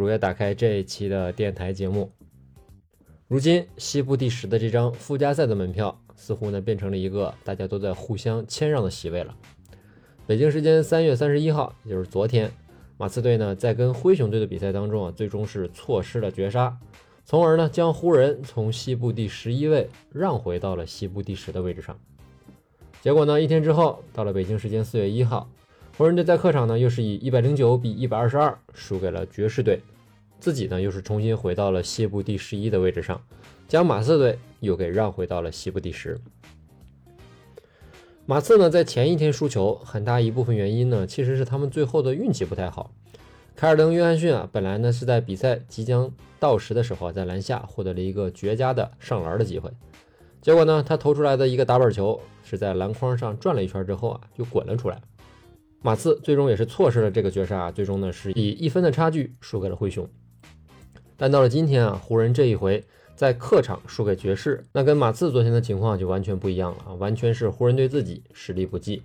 如约打开这一期的电台节目。如今西部第十的这张附加赛的门票，似乎呢变成了一个大家都在互相谦让的席位了。北京时间三月三十一号，也就是昨天，马刺队呢在跟灰熊队的比赛当中啊，最终是错失了绝杀。从而呢，将湖人从西部第十一位让回到了西部第十的位置上。结果呢，一天之后，到了北京时间四月一号，湖人队在客场呢，又是以一百零九比一百二十二输给了爵士队，自己呢又是重新回到了西部第十一的位置上，将马刺队又给让回到了西部第十。马刺呢，在前一天输球，很大一部分原因呢，其实是他们最后的运气不太好。凯尔登·约翰逊啊，本来呢是在比赛即将到时的时候，在篮下获得了一个绝佳的上篮的机会，结果呢，他投出来的一个打板球是在篮筐上转了一圈之后啊，就滚了出来。马刺最终也是错失了这个绝杀，最终呢是以一分的差距输给了灰熊。但到了今天啊，湖人这一回在客场输给爵士，那跟马刺昨天的情况就完全不一样了啊，完全是湖人队自己实力不济。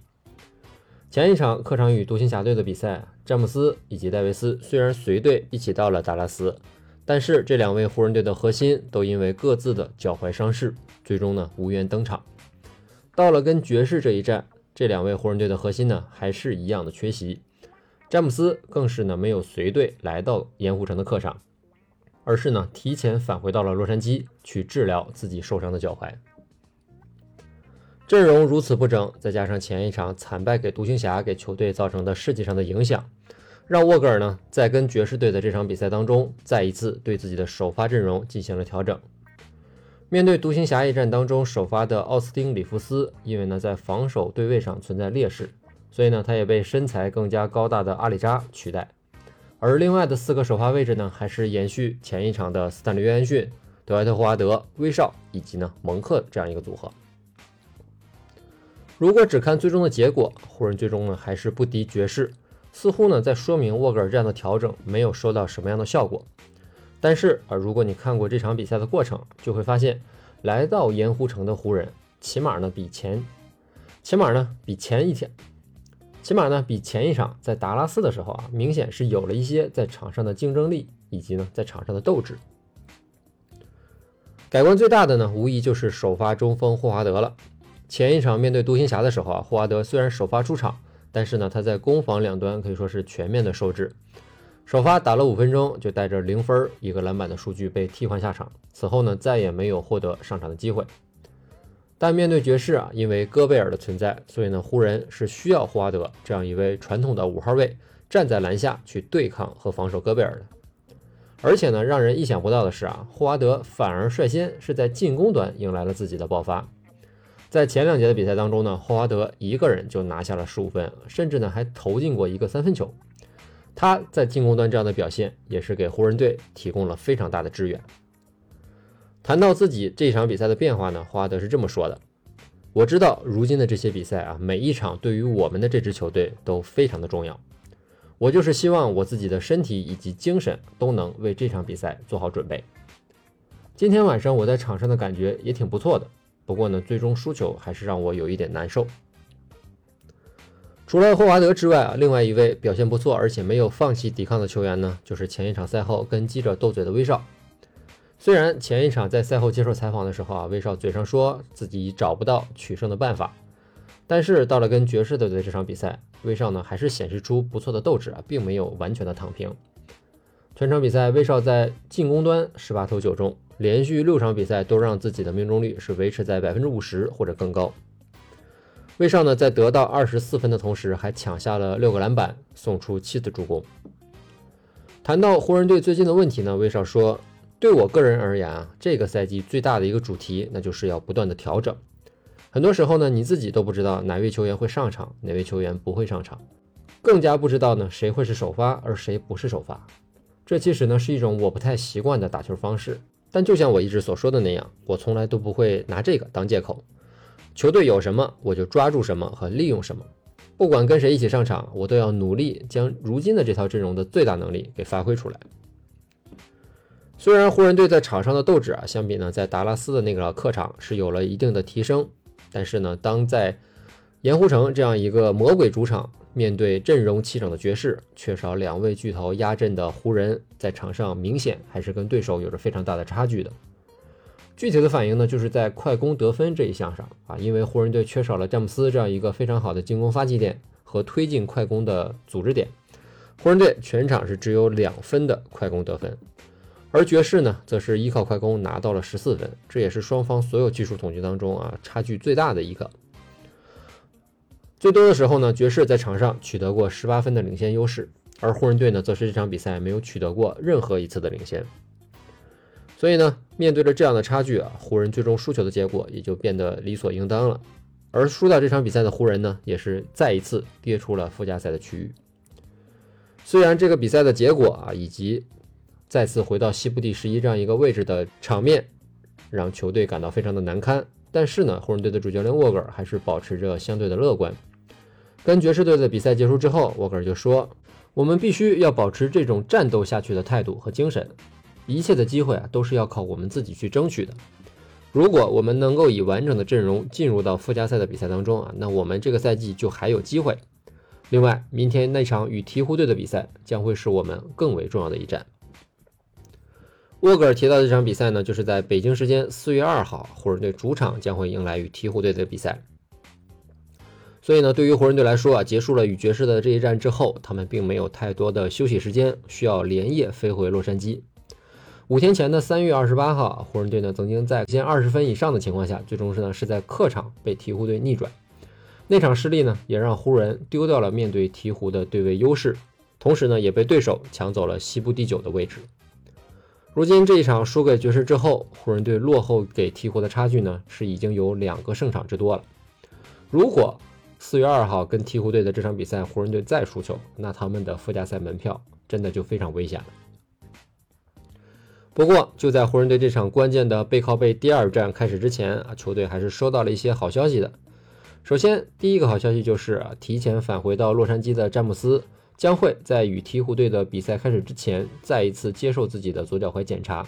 前一场客场与独行侠队的比赛，詹姆斯以及戴维斯虽然随队一起到了达拉斯，但是这两位湖人队的核心都因为各自的脚踝伤势，最终呢无缘登场。到了跟爵士这一战，这两位湖人队的核心呢还是一样的缺席，詹姆斯更是呢没有随队来到盐湖城的客场，而是呢提前返回到了洛杉矶去治疗自己受伤的脚踝。阵容如此不整，再加上前一场惨败给独行侠给球队造成的士气上的影响，让沃格尔呢在跟爵士队的这场比赛当中，再一次对自己的首发阵容进行了调整。面对独行侠一战当中首发的奥斯汀·里弗斯，因为呢在防守对位上存在劣势，所以呢他也被身材更加高大的阿里扎取代。而另外的四个首发位置呢，还是延续前一场的斯坦利·约翰逊、德怀特·霍华德、威少以及呢蒙克这样一个组合。如果只看最终的结果，湖人最终呢还是不敌爵士，似乎呢在说明沃格尔这样的调整没有收到什么样的效果。但是啊，如果你看过这场比赛的过程，就会发现，来到盐湖城的湖人，起码呢比前，起码呢比前一天，起码呢比前一场在达拉斯的时候啊，明显是有了一些在场上的竞争力，以及呢在场上的斗志。改观最大的呢，无疑就是首发中锋霍华德了。前一场面对独行侠的时候啊，霍华德虽然首发出场，但是呢，他在攻防两端可以说是全面的受制。首发打了五分钟，就带着零分一个篮板的数据被替换下场，此后呢，再也没有获得上场的机会。但面对爵士啊，因为戈贝尔的存在，所以呢，湖人是需要霍华德这样一位传统的五号位站在篮下去对抗和防守戈贝尔的。而且呢，让人意想不到的是啊，霍华德反而率先是在进攻端迎来了自己的爆发。在前两节的比赛当中呢，霍华德一个人就拿下了十五分，甚至呢还投进过一个三分球。他在进攻端这样的表现，也是给湖人队提供了非常大的支援。谈到自己这场比赛的变化呢，霍华德是这么说的：“我知道如今的这些比赛啊，每一场对于我们的这支球队都非常的重要。我就是希望我自己的身体以及精神都能为这场比赛做好准备。今天晚上我在场上的感觉也挺不错的。”不过呢，最终输球还是让我有一点难受。除了霍华德之外啊，另外一位表现不错而且没有放弃抵抗的球员呢，就是前一场赛后跟记者斗嘴的威少。虽然前一场在赛后接受采访的时候啊，威少嘴上说自己找不到取胜的办法，但是到了跟爵士队的这场比赛，威少呢还是显示出不错的斗志啊，并没有完全的躺平。全场比赛，威少在进攻端十八投九中，连续六场比赛都让自己的命中率是维持在百分之五十或者更高。威少呢，在得到二十四分的同时，还抢下了六个篮板，送出七次助攻。谈到湖人队最近的问题呢，威少说：“对我个人而言啊，这个赛季最大的一个主题，那就是要不断的调整。很多时候呢，你自己都不知道哪位球员会上场，哪位球员不会上场，更加不知道呢谁会是首发，而谁不是首发。”这其实呢是一种我不太习惯的打球方式。但就像我一直所说的那样，我从来都不会拿这个当借口。球队有什么，我就抓住什么和利用什么。不管跟谁一起上场，我都要努力将如今的这套阵容的最大能力给发挥出来。虽然湖人队在场上的斗志啊，相比呢在达拉斯的那个客场是有了一定的提升，但是呢，当在盐湖城这样一个魔鬼主场，面对阵容齐整的爵士，缺少两位巨头压阵的湖人，在场上明显还是跟对手有着非常大的差距的。具体的反应呢，就是在快攻得分这一项上啊，因为湖人队缺少了詹姆斯这样一个非常好的进攻发起点和推进快攻的组织点，湖人队全场是只有两分的快攻得分，而爵士呢，则是依靠快攻拿到了十四分，这也是双方所有技术统计当中啊差距最大的一个。最多的时候呢，爵士在场上取得过十八分的领先优势，而湖人队呢，则是这场比赛没有取得过任何一次的领先。所以呢，面对着这样的差距啊，湖人最终输球的结果也就变得理所应当了。而输掉这场比赛的湖人呢，也是再一次跌出了附加赛的区域。虽然这个比赛的结果啊，以及再次回到西部第十一这样一个位置的场面，让球队感到非常的难堪，但是呢，湖人队的主教练沃格尔还是保持着相对的乐观。跟爵士队的比赛结束之后，沃格尔就说：“我们必须要保持这种战斗下去的态度和精神。”一切的机会啊，都是要靠我们自己去争取的。如果我们能够以完整的阵容进入到附加赛的比赛当中啊，那我们这个赛季就还有机会。另外，明天那场与鹈鹕队的比赛将会是我们更为重要的一战。沃格尔提到这场比赛呢，就是在北京时间四月二号，湖人队主场将会迎来与鹈鹕队的比赛。所以呢，对于湖人队来说啊，结束了与爵士的这一战之后，他们并没有太多的休息时间，需要连夜飞回洛杉矶。五天前的三月二十八号，湖人队呢曾经在先二十分以上的情况下，最终是呢是在客场被鹈鹕队逆转。那场失利呢，也让湖人丢掉了面对鹈鹕的对位优势，同时呢也被对手抢走了西部第九的位置。如今这一场输给爵士之后，湖人队落后给鹈鹕的差距呢是已经有两个胜场之多了。如果四月二号跟鹈鹕队的这场比赛湖人队再输球，那他们的附加赛门票真的就非常危险了。不过，就在湖人队这场关键的背靠背第二战开始之前啊，球队还是收到了一些好消息的。首先，第一个好消息就是啊，提前返回到洛杉矶的詹姆斯将会在与鹈鹕队的比赛开始之前再一次接受自己的左脚踝检查。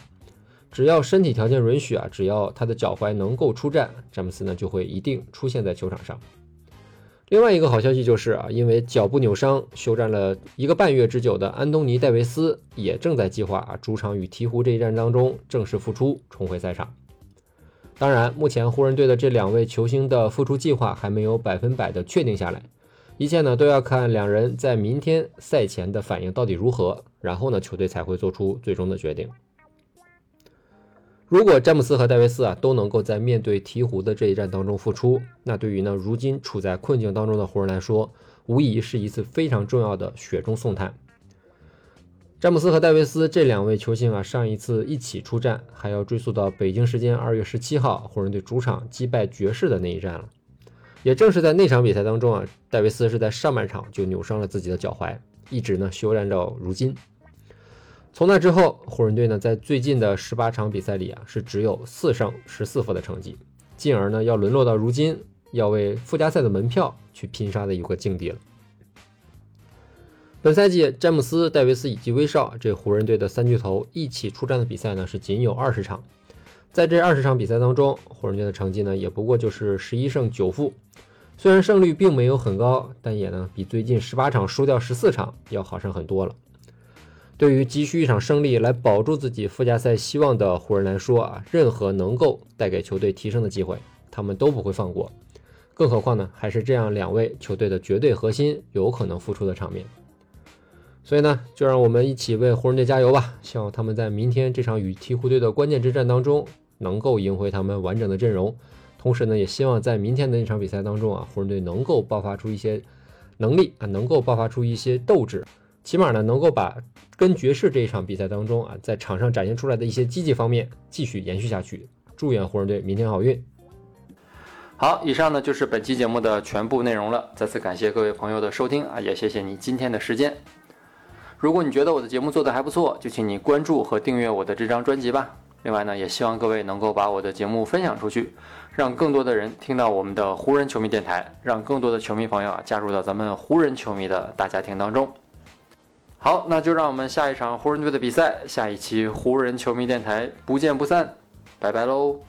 只要身体条件允许啊，只要他的脚踝能够出战，詹姆斯呢就会一定出现在球场上。另外一个好消息就是啊，因为脚部扭伤休战了一个半月之久的安东尼·戴维斯也正在计划啊主场与鹈鹕这一战当中正式复出，重回赛场。当然，目前湖人队的这两位球星的复出计划还没有百分百的确定下来，一切呢都要看两人在明天赛前的反应到底如何，然后呢球队才会做出最终的决定。如果詹姆斯和戴维斯啊都能够在面对鹈鹕的这一战当中复出，那对于呢如今处在困境当中的湖人来说，无疑是一次非常重要的雪中送炭。詹姆斯和戴维斯这两位球星啊，上一次一起出战还要追溯到北京时间二月十七号湖人队主场击败爵士的那一战了。也正是在那场比赛当中啊，戴维斯是在上半场就扭伤了自己的脚踝，一直呢休战到如今。从那之后，湖人队呢在最近的十八场比赛里啊是只有四胜十四负的成绩，进而呢要沦落到如今要为附加赛的门票去拼杀的一个境地了。本赛季，詹姆斯、戴维斯以及威少这湖人队的三巨头一起出战的比赛呢是仅有二十场，在这二十场比赛当中，湖人队的成绩呢也不过就是十一胜九负，虽然胜率并没有很高，但也呢比最近十八场输掉十四场要好上很多了。对于急需一场胜利来保住自己附加赛希望的湖人来说啊，任何能够带给球队提升的机会，他们都不会放过。更何况呢，还是这样两位球队的绝对核心有可能复出的场面。所以呢，就让我们一起为湖人队加油吧！希望他们在明天这场与鹈鹕队的关键之战当中能够赢回他们完整的阵容。同时呢，也希望在明天的那场比赛当中啊，湖人队能够爆发出一些能力啊，能够爆发出一些斗志。起码呢能够把跟爵士这一场比赛当中啊在场上展现出来的一些积极方面继续延续下去。祝愿湖人队明天好运。好以上呢就是本期节目的全部内容了。再次感谢各位朋友的收听啊也谢谢你今天的时间。如果你觉得我的节目做得还不错就请你关注和订阅我的这张专辑吧。另外呢也希望各位能够把我的节目分享出去让更多的人听到我们的湖人球迷电台让更多的球迷朋友啊加入到咱们湖人球迷的大家庭当中。好那就让我们下一场湖人队的比赛下一期湖人球迷电台不见不散拜拜喽。